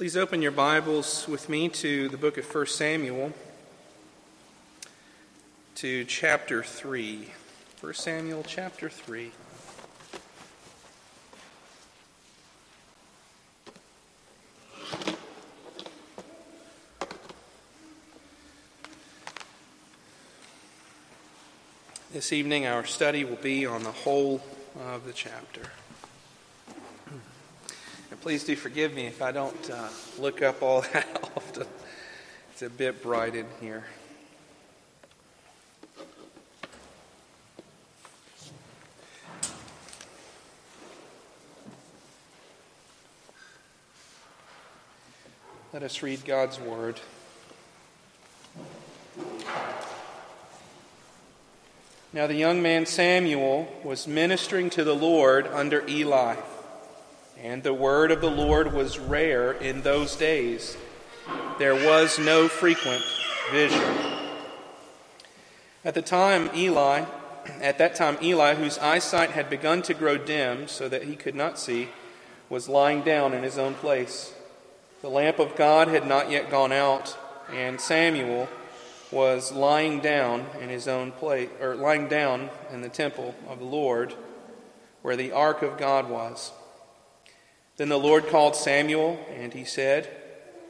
Please open your Bibles with me to the book of 1 Samuel, to chapter 3. 1 Samuel chapter 3. This evening, our study will be on the whole of the chapter. Please do forgive me if I don't uh, look up all that often. It's a bit bright in here. Let us read God's word. Now the young man Samuel was ministering to the Lord under Eli. And the word of the Lord was rare in those days. There was no frequent vision. At the time, Eli, at that time, Eli, whose eyesight had begun to grow dim so that he could not see, was lying down in his own place. The lamp of God had not yet gone out, and Samuel was lying down in his own place, or lying down in the temple of the Lord, where the ark of God was. Then the Lord called Samuel, and he said,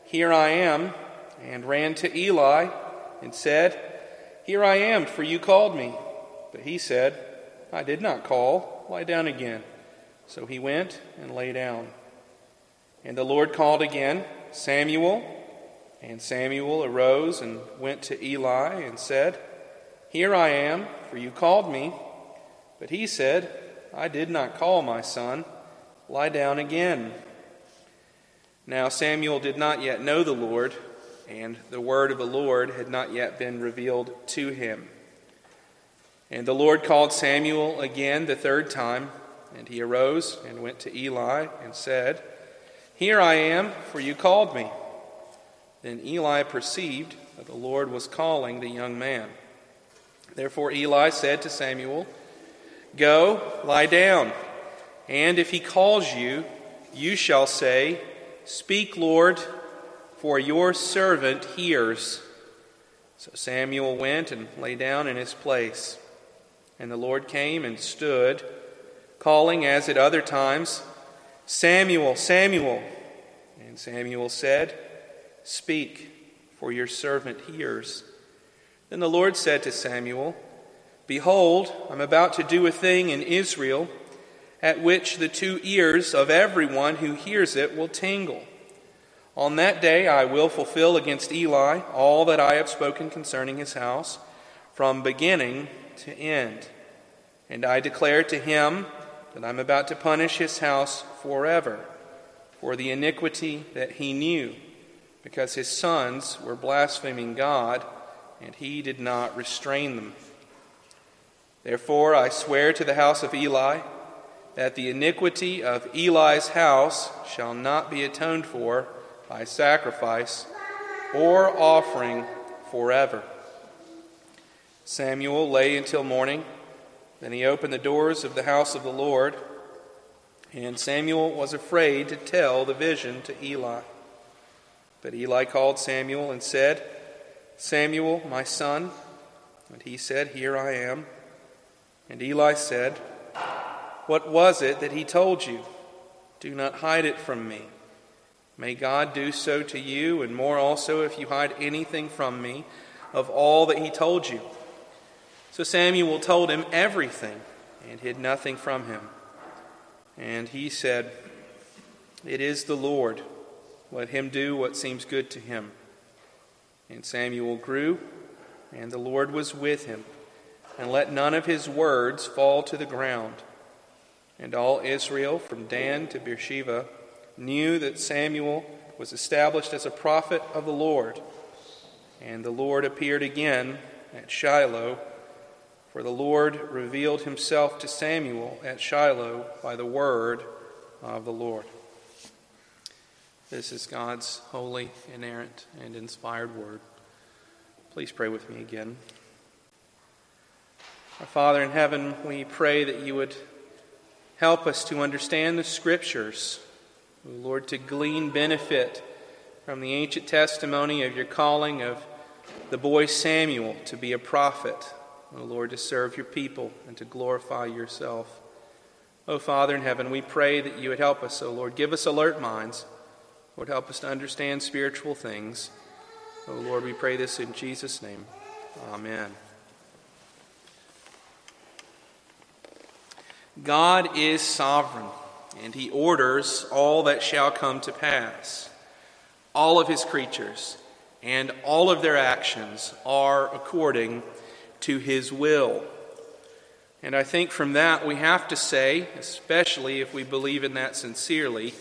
Here I am, and ran to Eli and said, Here I am, for you called me. But he said, I did not call. Lie down again. So he went and lay down. And the Lord called again, Samuel. And Samuel arose and went to Eli and said, Here I am, for you called me. But he said, I did not call, my son. Lie down again. Now Samuel did not yet know the Lord, and the word of the Lord had not yet been revealed to him. And the Lord called Samuel again the third time, and he arose and went to Eli and said, Here I am, for you called me. Then Eli perceived that the Lord was calling the young man. Therefore Eli said to Samuel, Go, lie down. And if he calls you, you shall say, Speak, Lord, for your servant hears. So Samuel went and lay down in his place. And the Lord came and stood, calling as at other times, Samuel, Samuel. And Samuel said, Speak, for your servant hears. Then the Lord said to Samuel, Behold, I'm about to do a thing in Israel at which the two ears of everyone who hears it will tingle. On that day I will fulfill against Eli all that I have spoken concerning his house, from beginning to end. And I declare to him that I'm about to punish his house forever for the iniquity that he knew, because his sons were blaspheming God, and he did not restrain them. Therefore I swear to the house of Eli that the iniquity of Eli's house shall not be atoned for by sacrifice or offering forever. Samuel lay until morning. Then he opened the doors of the house of the Lord, and Samuel was afraid to tell the vision to Eli. But Eli called Samuel and said, Samuel, my son. And he said, Here I am. And Eli said, what was it that he told you? Do not hide it from me. May God do so to you, and more also if you hide anything from me of all that he told you. So Samuel told him everything and hid nothing from him. And he said, It is the Lord. Let him do what seems good to him. And Samuel grew, and the Lord was with him, and let none of his words fall to the ground. And all Israel, from Dan to Beersheba, knew that Samuel was established as a prophet of the Lord. And the Lord appeared again at Shiloh, for the Lord revealed himself to Samuel at Shiloh by the word of the Lord. This is God's holy, inerrant, and inspired word. Please pray with me again. Our Father in heaven, we pray that you would Help us to understand the Scriptures, Lord, to glean benefit from the ancient testimony of your calling of the boy Samuel to be a prophet, O Lord, to serve your people and to glorify yourself. O Father in heaven, we pray that you would help us, O Lord. Give us alert minds. Lord, help us to understand spiritual things. O Lord, we pray this in Jesus' name. Amen. God is sovereign, and he orders all that shall come to pass. All of his creatures and all of their actions are according to his will. And I think from that we have to say, especially if we believe in that sincerely,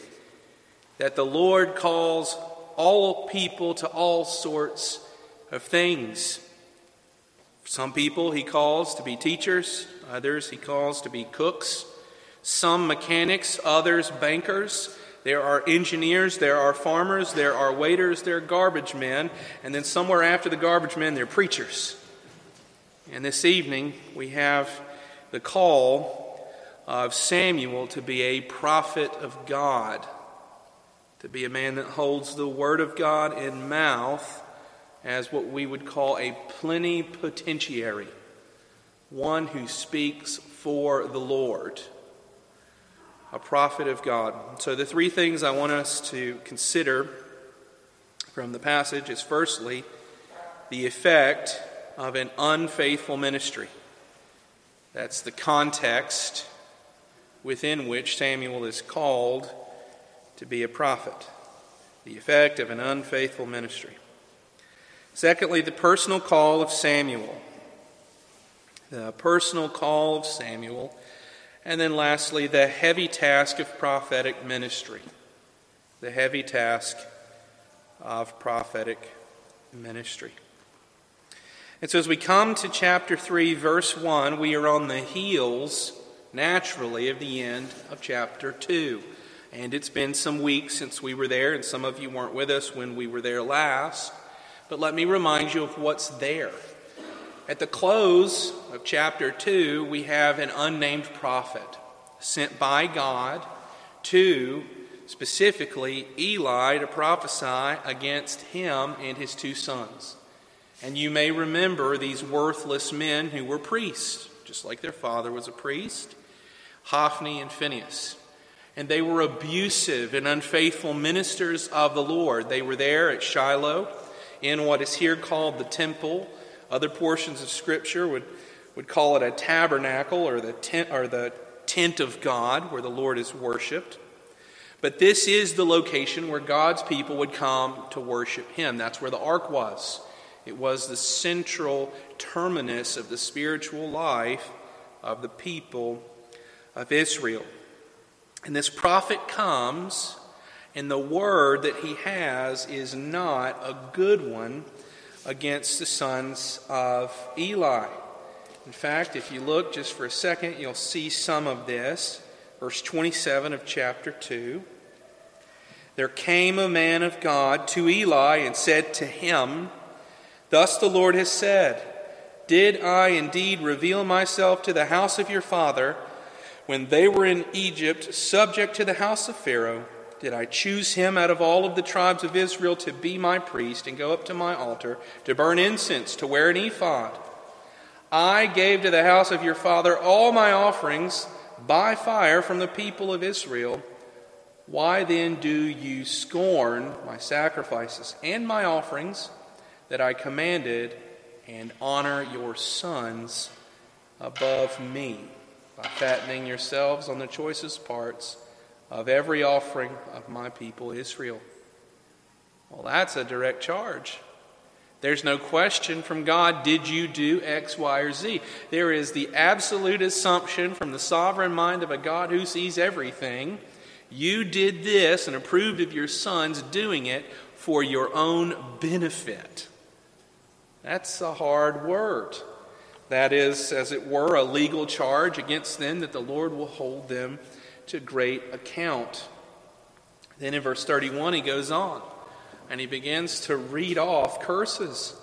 that the Lord calls all people to all sorts of things. Some people he calls to be teachers, others he calls to be cooks, some mechanics, others bankers. There are engineers, there are farmers, there are waiters, there are garbage men, and then somewhere after the garbage men, there are preachers. And this evening, we have the call of Samuel to be a prophet of God, to be a man that holds the word of God in mouth as what we would call a plenipotentiary, one who speaks for the Lord, a prophet of God. So, the three things I want us to consider from the passage is firstly, the effect of an unfaithful ministry. That's the context within which Samuel is called to be a prophet, the effect of an unfaithful ministry. Secondly, the personal call of Samuel. The personal call of Samuel. And then lastly, the heavy task of prophetic ministry. The heavy task of prophetic ministry. And so, as we come to chapter 3, verse 1, we are on the heels, naturally, of the end of chapter 2. And it's been some weeks since we were there, and some of you weren't with us when we were there last. But let me remind you of what's there. At the close of chapter 2, we have an unnamed prophet sent by God to specifically Eli to prophesy against him and his two sons. And you may remember these worthless men who were priests, just like their father was a priest, Hophni and Phinehas. And they were abusive and unfaithful ministers of the Lord. They were there at Shiloh in what is here called the temple. Other portions of Scripture would, would call it a tabernacle or the tent, or the tent of God where the Lord is worshiped. But this is the location where God's people would come to worship Him. That's where the ark was. It was the central terminus of the spiritual life of the people of Israel. And this prophet comes, and the word that he has is not a good one against the sons of Eli. In fact, if you look just for a second, you'll see some of this. Verse 27 of chapter 2. There came a man of God to Eli and said to him, Thus the Lord has said, Did I indeed reveal myself to the house of your father when they were in Egypt, subject to the house of Pharaoh? Did I choose him out of all of the tribes of Israel to be my priest and go up to my altar, to burn incense, to wear an ephod? I gave to the house of your father all my offerings by fire from the people of Israel. Why then do you scorn my sacrifices and my offerings? that I commanded, and honor your sons above me by fattening yourselves on the choicest parts of every offering of my people Israel. Well, that's a direct charge. There's no question from God, did you do X, Y, or Z? There is the absolute assumption from the sovereign mind of a God who sees everything. You did this and approved of your sons doing it for your own benefit. That's a hard word. That is, as it were, a legal charge against them that the Lord will hold them to great account. Then in verse 31, he goes on and he begins to read off curses.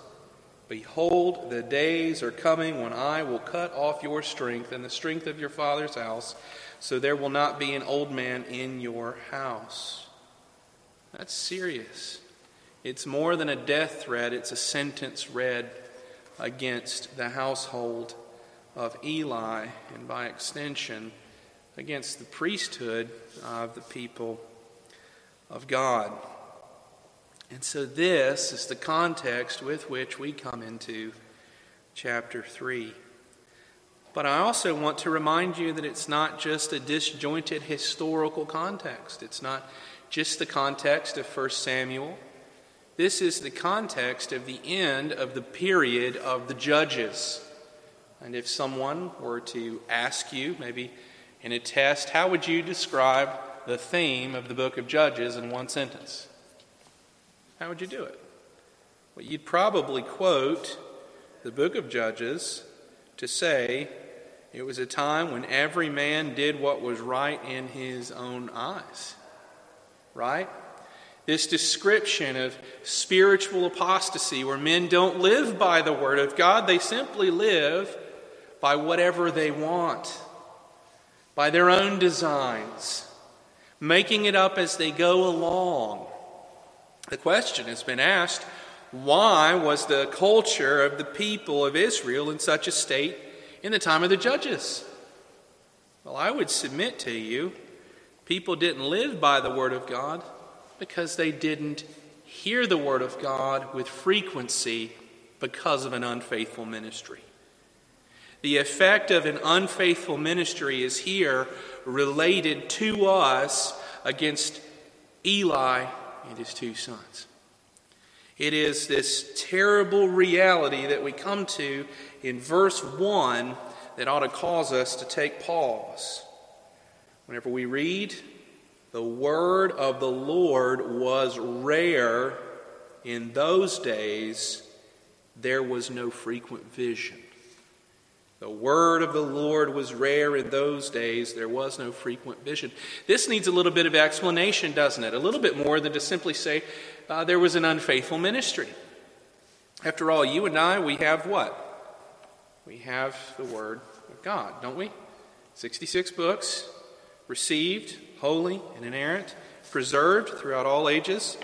Behold, the days are coming when I will cut off your strength and the strength of your father's house, so there will not be an old man in your house. That's serious. It's more than a death threat, it's a sentence read against the household of Eli, and by extension, against the priesthood of the people of God. And so, this is the context with which we come into chapter 3. But I also want to remind you that it's not just a disjointed historical context. It's not just the context of 1 Samuel. This is the context of the end of the period of the judges. And if someone were to ask you, maybe in a test, how would you describe the theme of the book of Judges in one sentence? How would you do it? Well, you'd probably quote the book of Judges to say it was a time when every man did what was right in his own eyes. Right? This description of spiritual apostasy where men don't live by the Word of God, they simply live by whatever they want, by their own designs, making it up as they go along. The question has been asked why was the culture of the people of Israel in such a state in the time of the judges? Well, I would submit to you, people didn't live by the Word of God because they didn't hear the Word of God with frequency because of an unfaithful ministry. The effect of an unfaithful ministry is here related to us against Eli and his two sons. It is this terrible reality that we come to in verse 1 that ought to cause us to take pause. Whenever we read, the word of the Lord was rare in those days, there was no frequent vision. The word of the Lord was rare in those days. There was no frequent vision. This needs a little bit of explanation, doesn't it? A little bit more than to simply say uh, there was an unfaithful ministry. After all, you and I, we have what? We have the Word of God, don't we? 66 books, received, holy, and inerrant, preserved throughout all ages.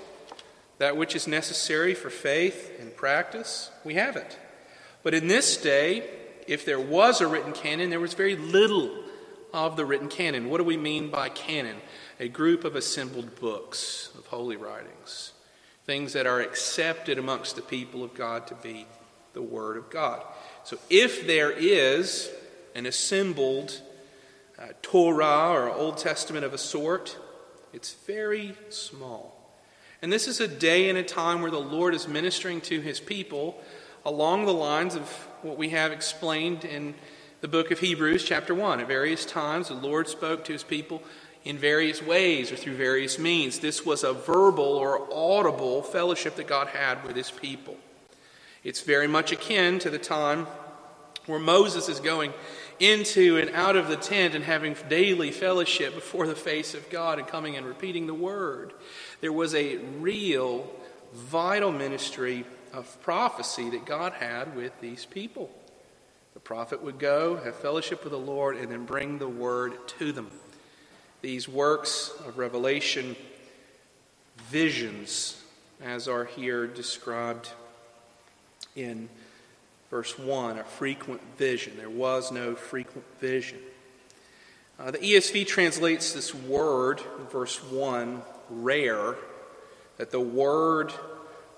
That which is necessary for faith and practice, we have it. But in this day, if there was a written canon, there was very little of the written canon. What do we mean by canon? A group of assembled books of holy writings, things that are accepted amongst the people of God to be the Word of God. So if there is an assembled uh, Torah or Old Testament of a sort, it's very small. And this is a day and a time where the Lord is ministering to his people along the lines of what we have explained in the book of Hebrews, chapter 1. At various times, the Lord spoke to his people in various ways or through various means. This was a verbal or audible fellowship that God had with his people. It's very much akin to the time where Moses is going into and out of the tent and having daily fellowship before the face of God and coming and repeating the word. There was a real, vital ministry of prophecy that God had with these people. The prophet would go, have fellowship with the Lord, and then bring the word to them. These works of revelation, visions, as are here described in verse 1, a frequent vision. There was no frequent vision. Uh, the ESV translates this word, verse 1, rare, that the word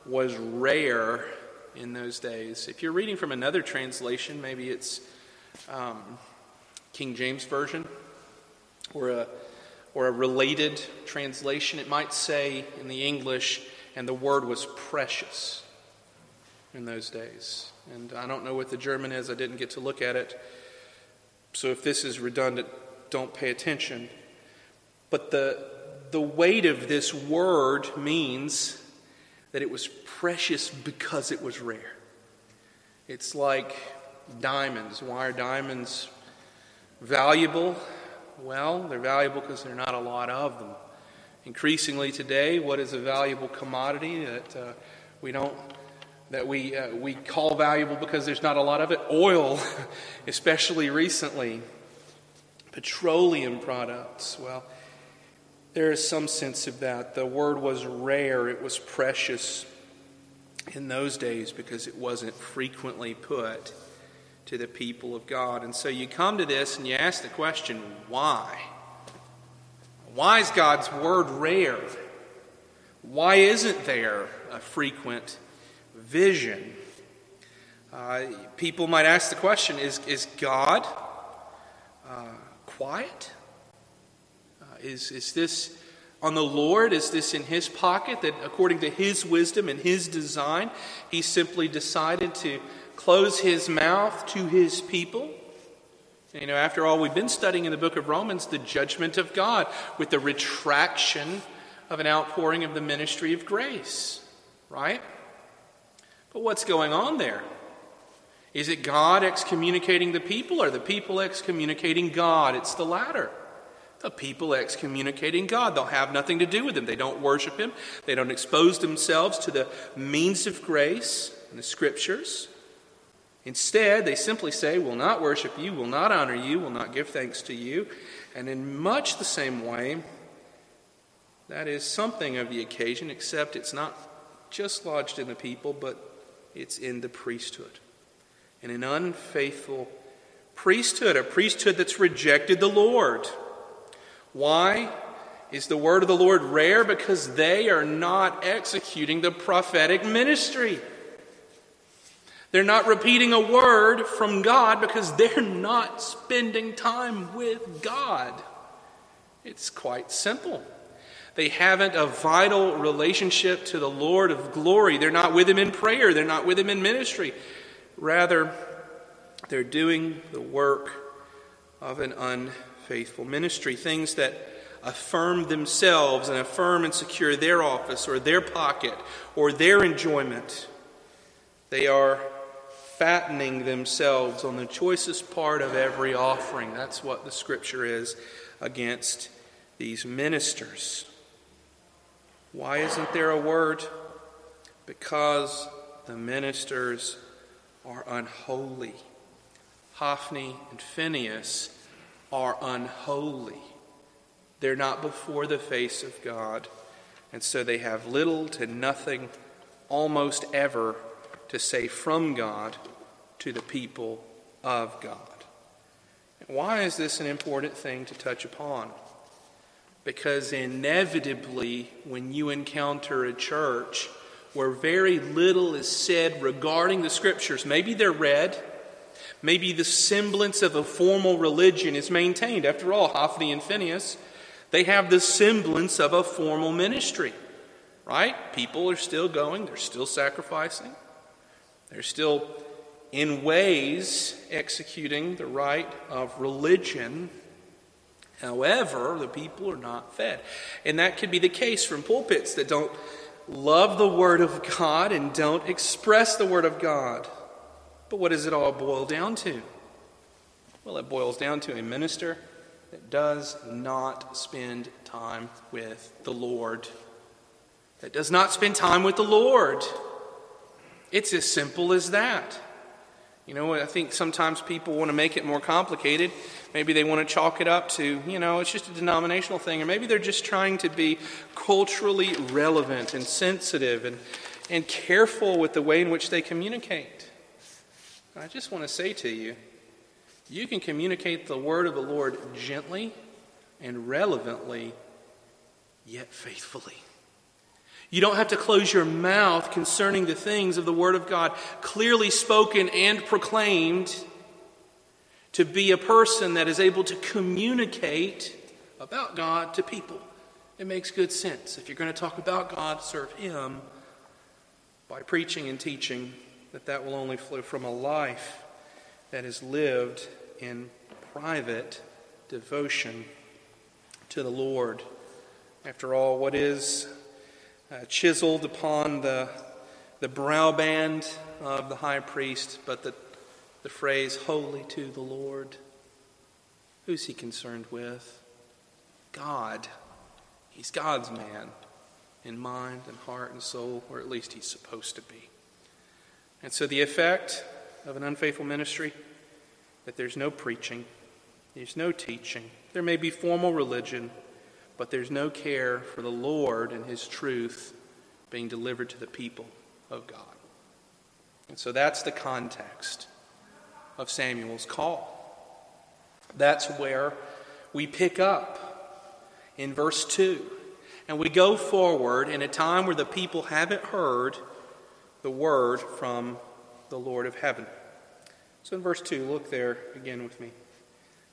was rare in those days. If you're reading from another translation, maybe it's um, King James Version or a, or a related translation, it might say in the English, and the word was precious in those days. And I don't know what the German is, I didn't get to look at it. So if this is redundant, don't pay attention. But the, the weight of this word means that it was precious because it was rare. It's like diamonds. Why are diamonds valuable? Well, they're valuable because there are not a lot of them. Increasingly today, what is a valuable commodity that uh, we don't that we uh, we call valuable because there's not a lot of it? Oil, especially recently. Petroleum products. Well, there is some sense of that. The word was rare, it was precious in those days because it wasn't frequently put to the people of God. And so you come to this and you ask the question, why? Why is God's word rare? Why isn't there a frequent vision? Uh, people might ask the question is, is God uh, quiet? Is, is this on the Lord? Is this in His pocket that, according to His wisdom and His design, He simply decided to close His mouth to His people? You know, after all, we've been studying in the book of Romans the judgment of God with the retraction of an outpouring of the ministry of grace, right? But what's going on there? Is it God excommunicating the people or the people excommunicating God? It's the latter. The people excommunicating God. They'll have nothing to do with Him. They don't worship Him. They don't expose themselves to the means of grace in the Scriptures. Instead, they simply say, Will not worship you, will not honor you, will not give thanks to you. And in much the same way, that is something of the occasion, except it's not just lodged in the people, but it's in the priesthood. In an unfaithful priesthood, a priesthood that's rejected the Lord. Why? Is the word of the Lord rare? Because they are not executing the prophetic ministry. They're not repeating a word from God because they're not spending time with God. It's quite simple. They haven't a vital relationship to the Lord of glory. They're not with Him in prayer, they're not with Him in ministry. Rather, they're doing the work of an unfaithful ministry, things that affirm themselves and affirm and secure their office or their pocket or their enjoyment. They are fattening themselves on the choicest part of every offering. That's what the scripture is against these ministers. Why isn't there a word? Because the ministers are unholy. Hophni and Phinehas are unholy. They're not before the face of God, and so they have little to nothing, almost ever, to say from God to the people of God. Why is this an important thing to touch upon? Because inevitably, when you encounter a church where very little is said regarding the scriptures, maybe they're read, maybe the semblance of a formal religion is maintained. After all, Hophni and Phinehas, they have the semblance of a formal ministry, right? People are still going, they're still sacrificing, they're still, in ways, executing the rite of religion. However, the people are not fed. And that could be the case from pulpits that don't love the Word of God and don't express the Word of God. But what does it all boil down to? Well, it boils down to a minister that does not spend time with the Lord. That does not spend time with the Lord. It's as simple as that. You know, I think sometimes people want to make it more complicated. Maybe they want to chalk it up to, you know, it's just a denominational thing, or maybe they're just trying to be culturally relevant and sensitive and, and careful with the way in which they communicate. I just want to say to you, you can communicate the word of the Lord gently and relevantly, yet faithfully. You don't have to close your mouth concerning the things of the Word of God, clearly spoken and proclaimed, to be a person that is able to communicate about God to people. It makes good sense. If you're going to talk about God, serve Him by preaching and teaching, that that will only flow from a life that is lived in private devotion to the Lord. After all, what is uh, chiseled upon the, the brow band of the high priest, but the, the phrase, holy to the Lord. Who's he concerned with? God. He's God's man in mind and heart and soul, or at least he's supposed to be. And so the effect of an unfaithful ministry that there's no preaching, there's no teaching. There may be formal religion, but there's no care for the Lord and his truth being delivered to the people of God. And so that's the context of Samuel's call. That's where we pick up in verse 2. And we go forward in a time where the people haven't heard the word from the Lord of heaven. So in verse 2, look there again with me.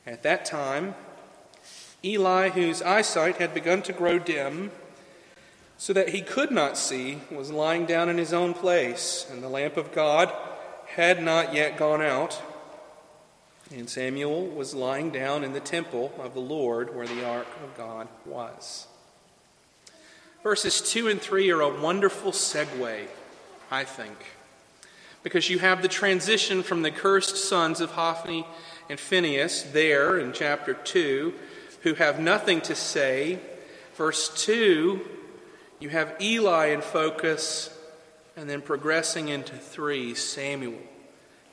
At that time, Eli, whose eyesight had begun to grow dim, so that he could not see, was lying down in his own place, and the lamp of God had not yet gone out. And Samuel was lying down in the temple of the Lord where the ark of God was. Verses 2 and 3 are a wonderful segue, I think, because you have the transition from the cursed sons of Hophni and Phinehas there in chapter 2, who have nothing to say. Verse 2, you have Eli in focus, and then progressing into 3, Samuel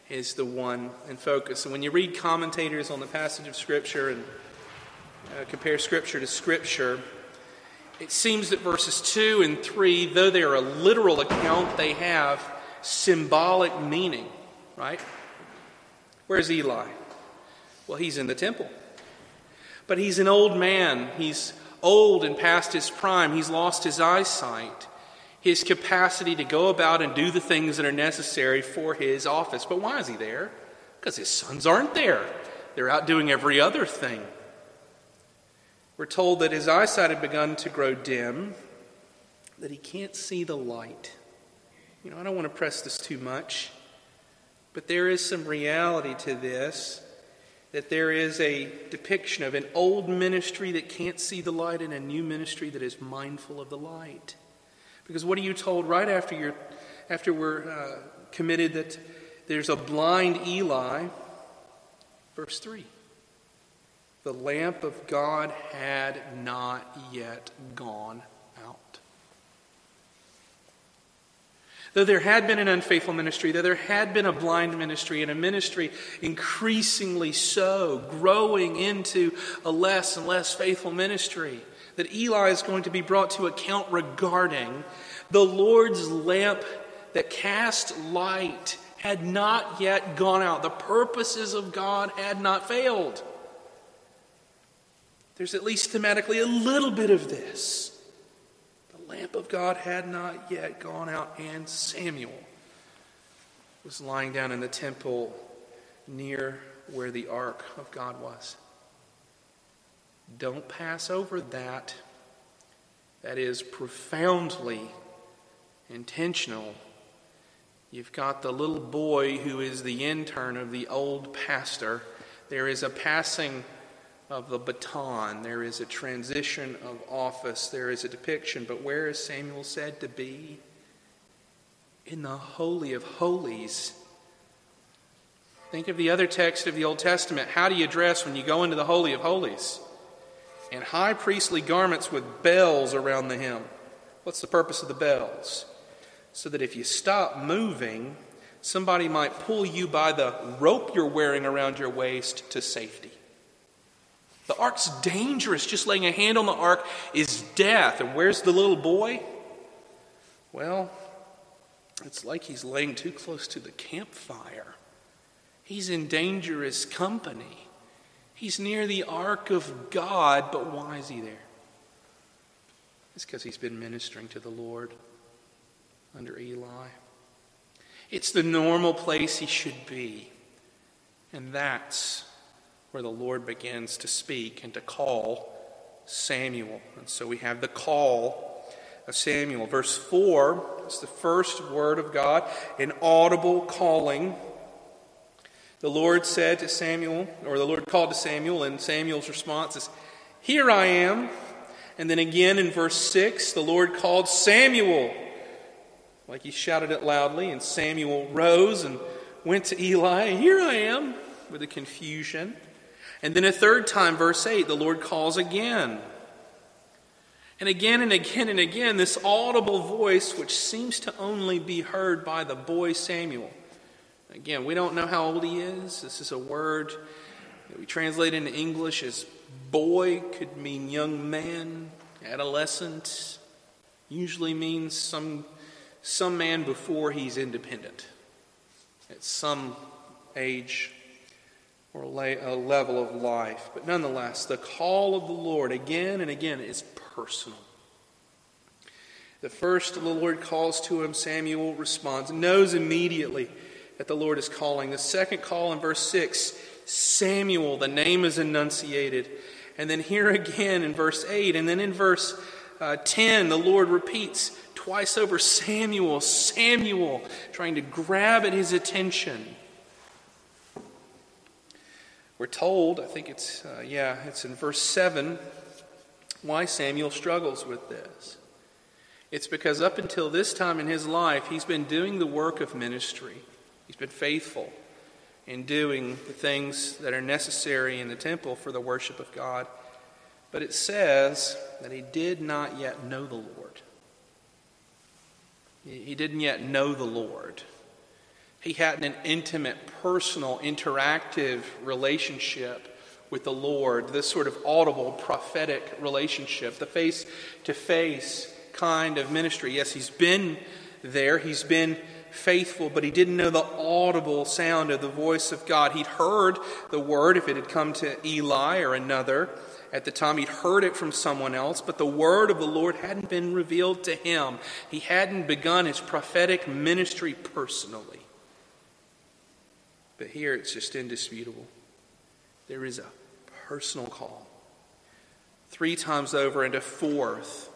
is the one in focus. And when you read commentators on the passage of Scripture and uh, compare Scripture to Scripture, it seems that verses 2 and 3, though they are a literal account, they have symbolic meaning, right? Where's Eli? Well, he's in the temple. But he's an old man. He's old and past his prime. He's lost his eyesight, his capacity to go about and do the things that are necessary for his office. But why is he there? Because his sons aren't there. They're out doing every other thing. We're told that his eyesight had begun to grow dim, that he can't see the light. You know, I don't want to press this too much, but there is some reality to this that there is a depiction of an old ministry that can't see the light and a new ministry that is mindful of the light. Because what are you told right after you're after we're uh, committed that there's a blind Eli? Verse 3. The lamp of God had not yet gone out. Though there had been an unfaithful ministry, though there had been a blind ministry, and a ministry increasingly so, growing into a less and less faithful ministry, that Eli is going to be brought to account regarding, the Lord's lamp that cast light had not yet gone out. The purposes of God had not failed. There's at least thematically a little bit of this. The lamp of God had not yet gone out, and Samuel was lying down in the temple near where the ark of God was. Don't pass over that. That is profoundly intentional. You've got the little boy who is the intern of the old pastor. There is a passing of the baton. There is a transition of office. There is a depiction. But where is Samuel said to be? In the Holy of Holies. Think of the other text of the Old Testament. How do you dress when you go into the Holy of Holies? In high priestly garments with bells around the hem. What's the purpose of the bells? So that if you stop moving, somebody might pull you by the rope you're wearing around your waist to safety. The ark's dangerous. Just laying a hand on the ark is death. And where's the little boy? Well, it's like he's laying too close to the campfire. He's in dangerous company. He's near the ark of God, but why is he there? It's because he's been ministering to the Lord under Eli. It's the normal place he should be. And that's where the Lord begins to speak and to call Samuel. And so we have the call of Samuel. Verse 4 is the first word of God, an audible calling. The Lord said to Samuel, or the Lord called to Samuel, and Samuel's response is, Here I am. And then again in verse 6, the Lord called Samuel. Like he shouted it loudly, and Samuel rose and went to Eli, Here I am, with a confusion. And then a third time, verse 8, the Lord calls again. And again and again and again, this audible voice, which seems to only be heard by the boy Samuel. Again, we don't know how old he is. This is a word that we translate into English as boy could mean young man, adolescent, usually means some, some man before he's independent, at some age or a level of life. But nonetheless, the call of the Lord again and again is personal. The first the Lord calls to him, Samuel responds, knows immediately that the Lord is calling. The second call in verse 6, Samuel, the name is enunciated. And then here again in verse 8, and then in verse uh, 10, the Lord repeats twice over Samuel, Samuel, trying to grab at his attention. We're told, I think it's, uh, yeah, it's in verse 7, why Samuel struggles with this. It's because up until this time in his life, he's been doing the work of ministry. He's been faithful in doing the things that are necessary in the temple for the worship of God. But it says that he did not yet know the Lord. He didn't yet know the Lord. He had an intimate, personal, interactive relationship with the Lord, this sort of audible, prophetic relationship, the face to face kind of ministry. Yes, he's been there, he's been faithful, but he didn't know the audible sound of the voice of God. He'd heard the word if it had come to Eli or another. At the time, he'd heard it from someone else, but the word of the Lord hadn't been revealed to him. He hadn't begun his prophetic ministry personally. But here it's just indisputable. There is a personal call. Three times over, and a fourth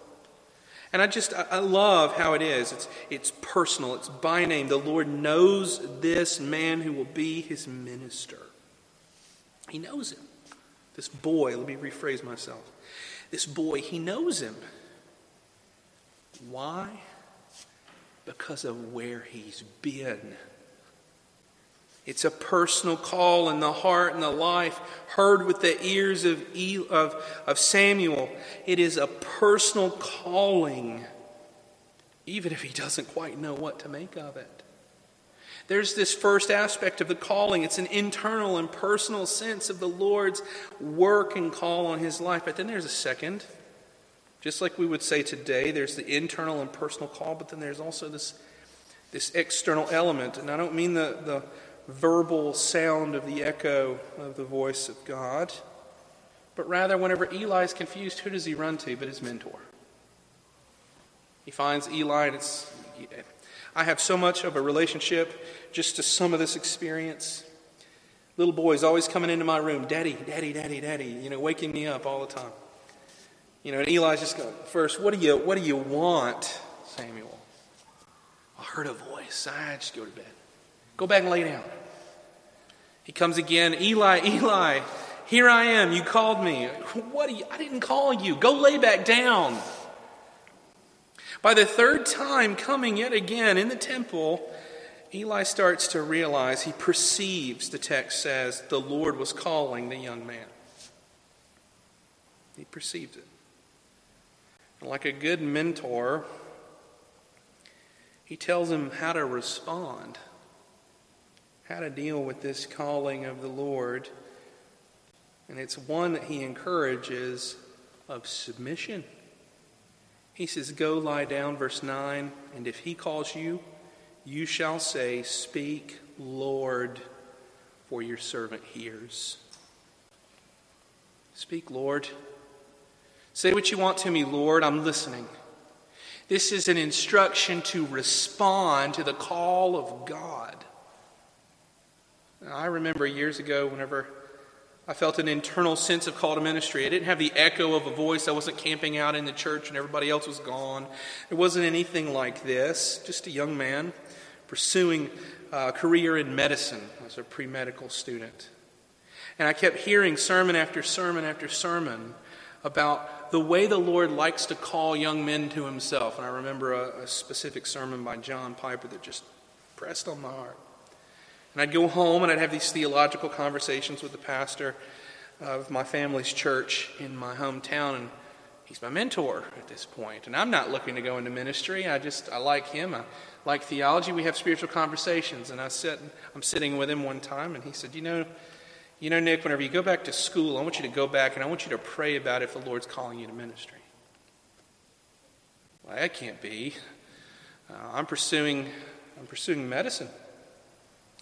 and I just, I love how it is. It's, it's personal, it's by name. The Lord knows this man who will be his minister. He knows him. This boy, let me rephrase myself. This boy, he knows him. Why? Because of where he's been. It's a personal call in the heart and the life, heard with the ears of, of, of Samuel. It is a personal calling, even if he doesn't quite know what to make of it. There's this first aspect of the calling. It's an internal and personal sense of the Lord's work and call on his life. But then there's a second. Just like we would say today, there's the internal and personal call, but then there's also this, this external element. And I don't mean the, the verbal sound of the echo of the voice of God, but rather, whenever Eli is confused, who does he run to but his mentor? He finds Eli, and it's. I have so much of a relationship just to some of this experience. Little boys always coming into my room, Daddy, Daddy, Daddy, Daddy, you know, waking me up all the time. You know, and Eli's just going, First, what do you, what do you want, Samuel? I heard a voice. I just go to bed. Go back and lay down. He comes again, Eli, Eli, here I am. You called me. What you, I didn't call you. Go lay back down. By the third time coming yet again in the temple, Eli starts to realize, he perceives, the text says, the Lord was calling the young man. He perceives it. And like a good mentor, he tells him how to respond how to deal with this calling of the Lord. And it's one that he encourages of submission. He says, Go lie down, verse 9, and if he calls you, you shall say, Speak, Lord, for your servant hears. Speak, Lord. Say what you want to me, Lord. I'm listening. This is an instruction to respond to the call of God. I remember years ago, whenever I felt an internal sense of call to ministry, I didn't have the echo of a voice. I wasn't camping out in the church and everybody else was gone. It wasn't anything like this. Just a young man pursuing a career in medicine as a pre medical student. And I kept hearing sermon after sermon after sermon about the way the Lord likes to call young men to himself. And I remember a, a specific sermon by John Piper that just pressed on my heart. And I'd go home and I'd have these theological conversations with the pastor of my family's church in my hometown. And he's my mentor at this point. And I'm not looking to go into ministry. I just, I like him. I like theology. We have spiritual conversations. And I sit, I'm sitting with him one time and he said, You know, You know, Nick, whenever you go back to school, I want you to go back and I want you to pray about if the Lord's calling you to ministry. Well, that can't be. Uh, I'm pursuing I'm pursuing medicine.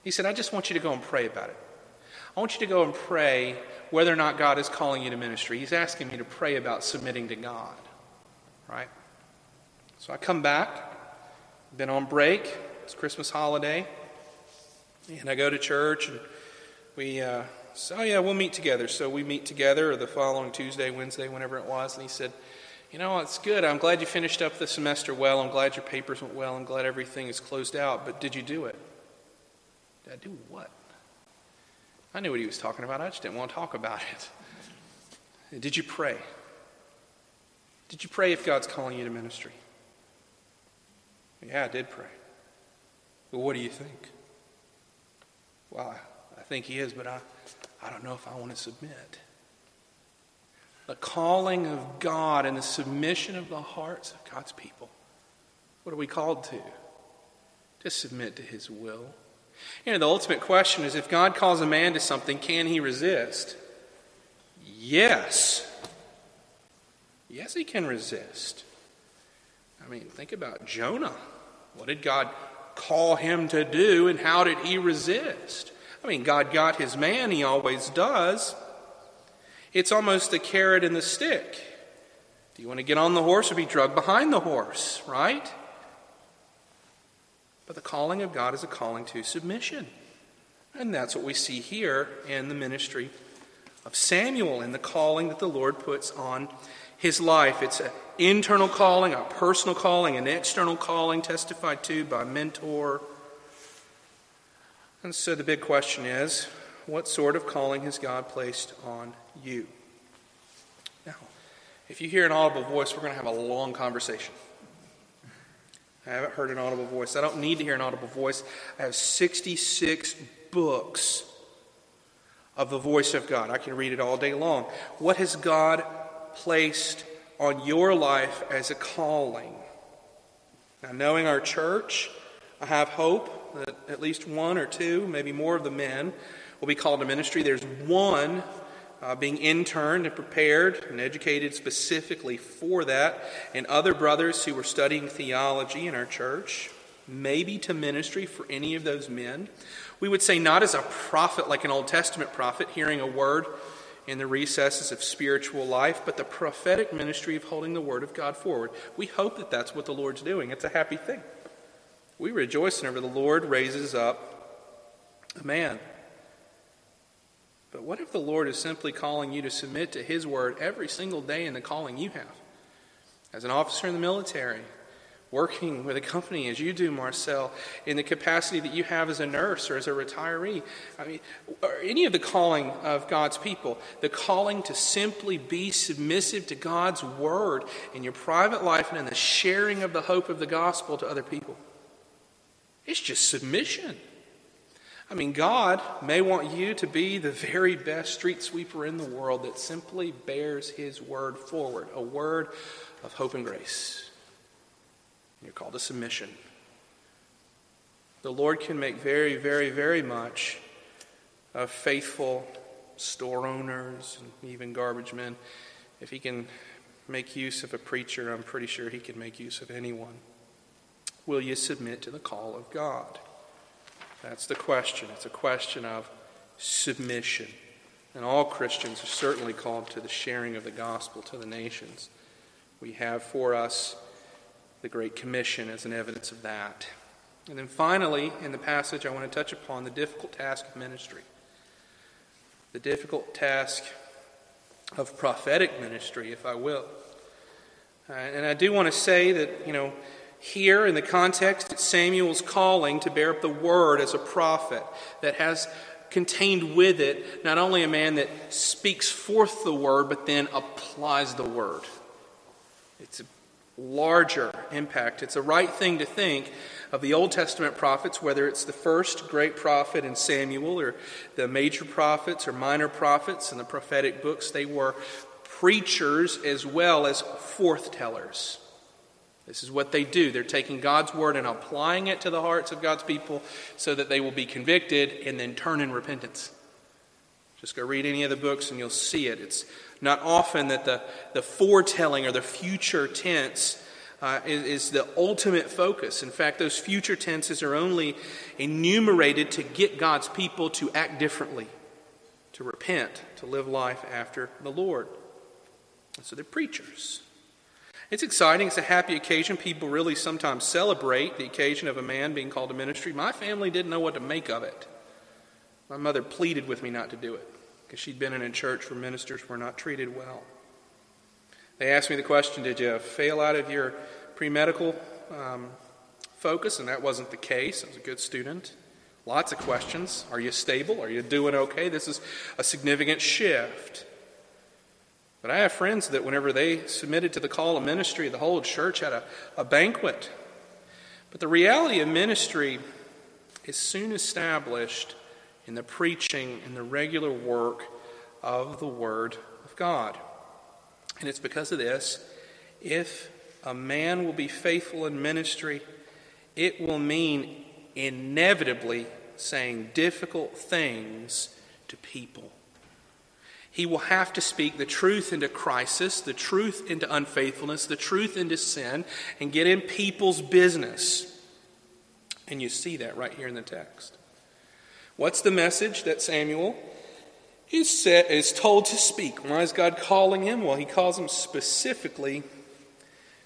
He said, I just want you to go and pray about it. I want you to go and pray whether or not God is calling you to ministry. He's asking me to pray about submitting to God. Right? So I come back, been on break, it's Christmas holiday, and I go to church and we uh, so oh yeah, we'll meet together. So we meet together the following Tuesday, Wednesday, whenever it was, and he said, you know, it's good. I'm glad you finished up the semester well. I'm glad your papers went well. I'm glad everything is closed out. But did you do it? Did I do what? I knew what he was talking about. I just didn't want to talk about it. Did you pray? Did you pray if God's calling you to ministry? Yeah, I did pray. Well, what do you think? Well, I, think he is, but I, I don't know if I want to submit the calling of God and the submission of the hearts of God's people. What are we called to? To submit to his will. You know, the ultimate question is if God calls a man to something, can he resist? Yes. Yes, he can resist. I mean, think about Jonah. What did God call him to do, and how did he resist? I mean, God got his man, he always does. It's almost the carrot and the stick. Do you want to get on the horse or be drugged behind the horse, right? But the calling of God is a calling to submission. And that's what we see here in the ministry of Samuel and the calling that the Lord puts on his life. It's an internal calling, a personal calling, an external calling testified to by mentor. And so the big question is what sort of calling has God placed on you? Now, if you hear an audible voice, we're going to have a long conversation. I haven't heard an audible voice. I don't need to hear an audible voice. I have 66 books of the voice of God. I can read it all day long. What has God placed on your life as a calling? Now, knowing our church, I have hope that at least one or two, maybe more of the men, will be called to ministry. There's one uh, being interned and prepared and educated specifically for that, and other brothers who were studying theology in our church, maybe to ministry for any of those men. We would say not as a prophet like an Old Testament prophet, hearing a word in the recesses of spiritual life, but the prophetic ministry of holding the Word of God forward. We hope that that's what the Lord's doing. It's a happy thing. We rejoice whenever the Lord raises up a man but what if the Lord is simply calling you to submit to His word every single day in the calling you have? As an officer in the military, working with a company as you do, Marcel, in the capacity that you have as a nurse or as a retiree. I mean, or any of the calling of God's people, the calling to simply be submissive to God's word in your private life and in the sharing of the hope of the gospel to other people. It's just submission. I mean, God may want you to be the very best street sweeper in the world that simply bears His word forward, a word of hope and grace. You're called to submission. The Lord can make very, very, very much of faithful store owners and even garbage men. If He can make use of a preacher, I'm pretty sure He can make use of anyone. Will you submit to the call of God? That's the question. It's a question of submission. And all Christians are certainly called to the sharing of the gospel to the nations. We have for us the Great Commission as an evidence of that. And then finally, in the passage, I want to touch upon the difficult task of ministry. The difficult task of prophetic ministry, if I will. Uh, and I do want to say that, you know, here, in the context, it's Samuel's calling to bear up the word as a prophet that has contained with it not only a man that speaks forth the word, but then applies the word. It's a larger impact. It's a right thing to think of the Old Testament prophets, whether it's the first great prophet in Samuel or the major prophets or minor prophets in the prophetic books. They were preachers as well as forthtellers. This is what they do. They're taking God's word and applying it to the hearts of God's people so that they will be convicted and then turn in repentance. Just go read any of the books and you'll see it. It's not often that the, the foretelling or the future tense uh, is, is the ultimate focus. In fact, those future tenses are only enumerated to get God's people to act differently, to repent, to live life after the Lord. And so they're preachers. It's exciting. It's a happy occasion. People really sometimes celebrate the occasion of a man being called to ministry. My family didn't know what to make of it. My mother pleaded with me not to do it because she'd been in a church where ministers were not treated well. They asked me the question Did you fail out of your pre medical um, focus? And that wasn't the case. I was a good student. Lots of questions. Are you stable? Are you doing okay? This is a significant shift. But I have friends that whenever they submitted to the call of ministry, the whole church had a, a banquet. But the reality of ministry is soon established in the preaching and the regular work of the Word of God. And it's because of this if a man will be faithful in ministry, it will mean inevitably saying difficult things to people. He will have to speak the truth into crisis, the truth into unfaithfulness, the truth into sin, and get in people's business. And you see that right here in the text. What's the message that Samuel is, set, is told to speak? Why is God calling him? Well, he calls him specifically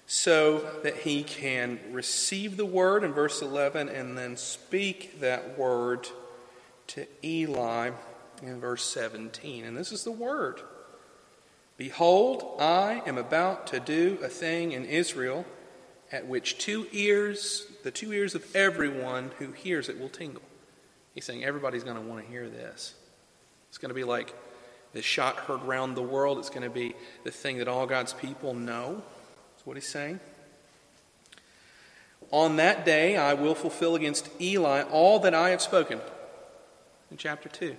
so that he can receive the word in verse 11 and then speak that word to Eli in verse 17. And this is the word Behold, I am about to do a thing in Israel at which two ears, the two ears of everyone who hears it, will tingle. He's saying everybody's going to want to hear this. It's going to be like the shot heard round the world. It's going to be the thing that all God's people know. That's what he's saying. On that day, I will fulfill against Eli all that I have spoken. In chapter 2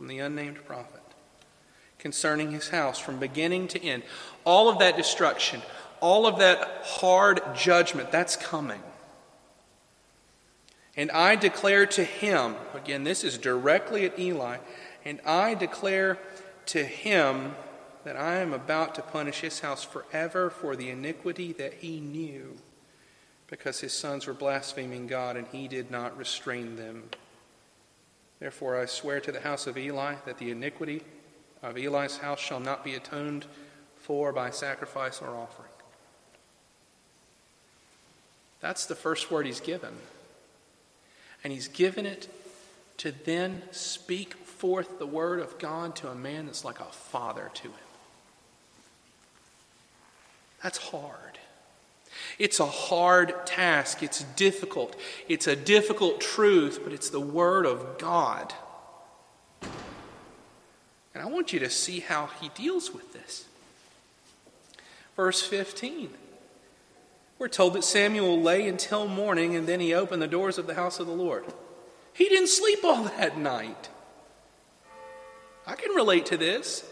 from the unnamed prophet concerning his house from beginning to end. All of that destruction, all of that hard judgment, that's coming. And I declare to him, again, this is directly at Eli, and I declare to him that I am about to punish his house forever for the iniquity that he knew, because his sons were blaspheming God and he did not restrain them. Therefore, I swear to the house of Eli that the iniquity of Eli's house shall not be atoned for by sacrifice or offering. That's the first word he's given. And he's given it to then speak forth the word of God to a man that's like a father to him. That's hard. It's a hard task. It's difficult. It's a difficult truth, but it's the Word of God. And I want you to see how he deals with this. Verse 15. We're told that Samuel lay until morning and then he opened the doors of the house of the Lord. He didn't sleep all that night. I can relate to this.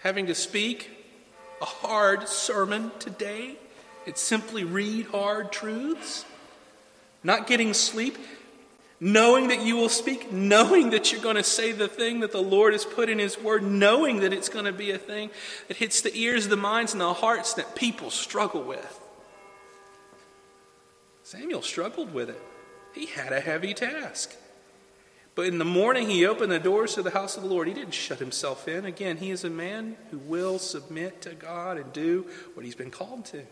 Having to speak a hard sermon today it's simply read hard truths, not getting sleep, knowing that you will speak, knowing that you're going to say the thing that the Lord has put in His Word, knowing that it's going to be a thing that hits the ears, the minds, and the hearts that people struggle with. Samuel struggled with it. He had a heavy task. But in the morning, he opened the doors to the house of the Lord. He didn't shut himself in. Again, he is a man who will submit to God and do what he's been called to.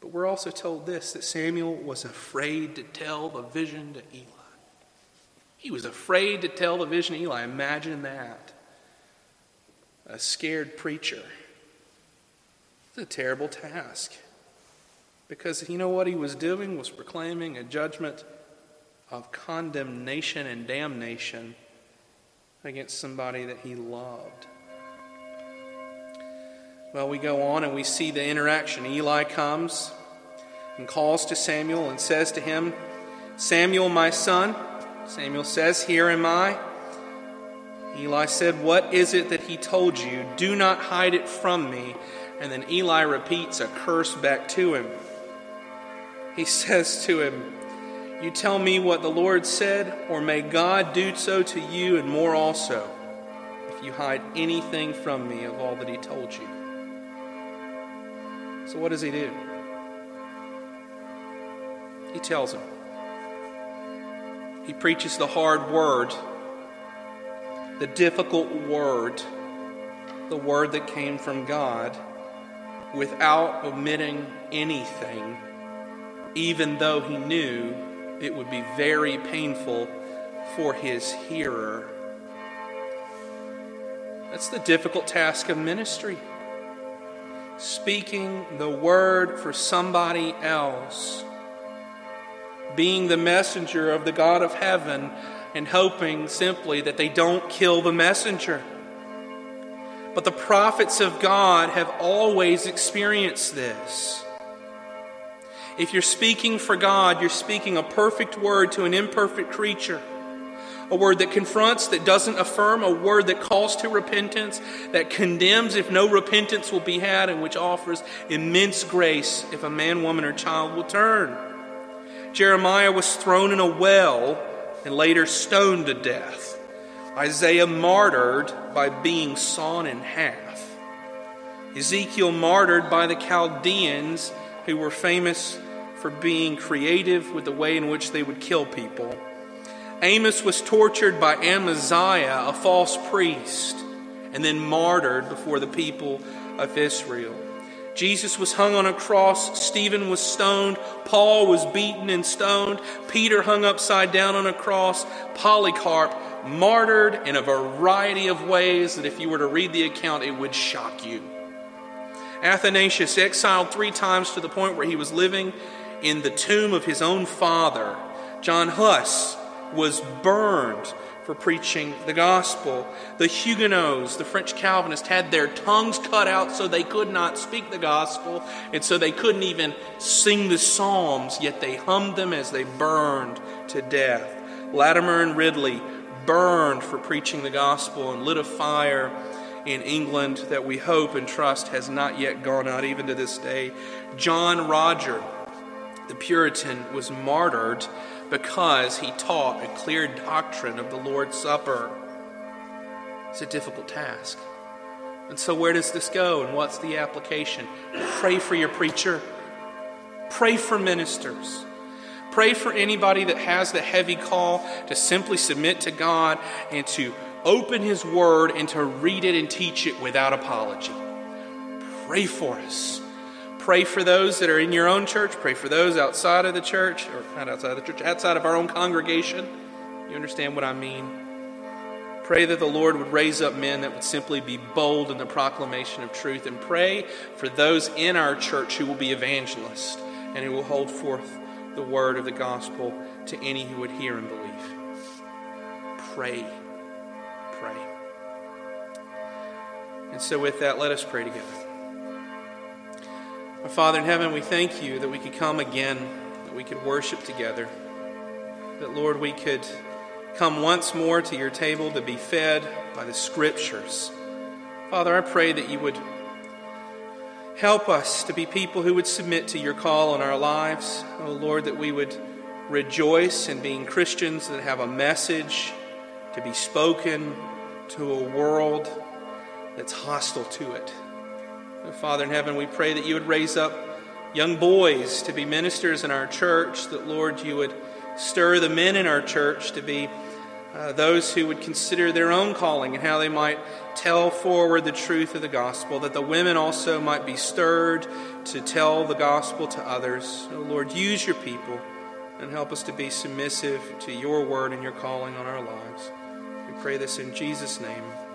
But we're also told this that Samuel was afraid to tell the vision to Eli. He was afraid to tell the vision to Eli. Imagine that. A scared preacher. It's a terrible task. Because you know what he was doing was proclaiming a judgment of condemnation and damnation against somebody that he loved. Well, we go on and we see the interaction. Eli comes and calls to Samuel and says to him, Samuel, my son. Samuel says, Here am I. Eli said, What is it that he told you? Do not hide it from me. And then Eli repeats a curse back to him. He says to him, You tell me what the Lord said, or may God do so to you and more also, if you hide anything from me of all that He told you. So, what does He do? He tells him. He preaches the hard word, the difficult word, the word that came from God, without omitting anything, even though he knew it would be very painful for his hearer. That's the difficult task of ministry. Speaking the word for somebody else being the messenger of the God of heaven and hoping simply that they don't kill the messenger. But the prophets of God have always experienced this. If you're speaking for God, you're speaking a perfect word to an imperfect creature. A word that confronts, that doesn't affirm, a word that calls to repentance, that condemns if no repentance will be had, and which offers immense grace if a man, woman, or child will turn. Jeremiah was thrown in a well and later stoned to death. Isaiah martyred by being sawn in half. Ezekiel martyred by the Chaldeans, who were famous for being creative with the way in which they would kill people. Amos was tortured by Amaziah, a false priest, and then martyred before the people of Israel. Jesus was hung on a cross. Stephen was stoned. Paul was beaten and stoned. Peter hung upside down on a cross. Polycarp martyred in a variety of ways that if you were to read the account, it would shock you. Athanasius, exiled three times to the point where he was living in the tomb of his own father. John Huss was burned for preaching the gospel. The Huguenots, the French Calvinists, had their tongues cut out so they could not speak the gospel, and so they couldn't even sing the psalms, yet they hummed them as they burned to death. Latimer and Ridley burned for preaching the gospel and lit a fire in England that we hope and trust has not yet gone out even to this day. John Roger, the Puritan, was martyred because he taught a clear doctrine of the Lord's Supper. It's a difficult task. And so, where does this go and what's the application? Pray for your preacher, pray for ministers. Pray for anybody that has the heavy call to simply submit to God and to open His Word and to read it and teach it without apology. Pray for us. Pray for those that are in your own church. Pray for those outside of the church, or not outside of the church, outside of our own congregation. You understand what I mean? Pray that the Lord would raise up men that would simply be bold in the proclamation of truth. And pray for those in our church who will be evangelists and who will hold forth the word of the gospel to any who would hear and believe. Pray. Pray. And so, with that, let us pray together. Our Father in heaven, we thank you that we could come again, that we could worship together, that, Lord, we could come once more to your table to be fed by the Scriptures. Father, I pray that you would help us to be people who would submit to your call in our lives. Oh, Lord, that we would rejoice in being Christians that have a message to be spoken to a world that's hostile to it. Father in heaven, we pray that you would raise up young boys to be ministers in our church, that, Lord, you would stir the men in our church to be uh, those who would consider their own calling and how they might tell forward the truth of the gospel, that the women also might be stirred to tell the gospel to others. Oh, Lord, use your people and help us to be submissive to your word and your calling on our lives. We pray this in Jesus' name.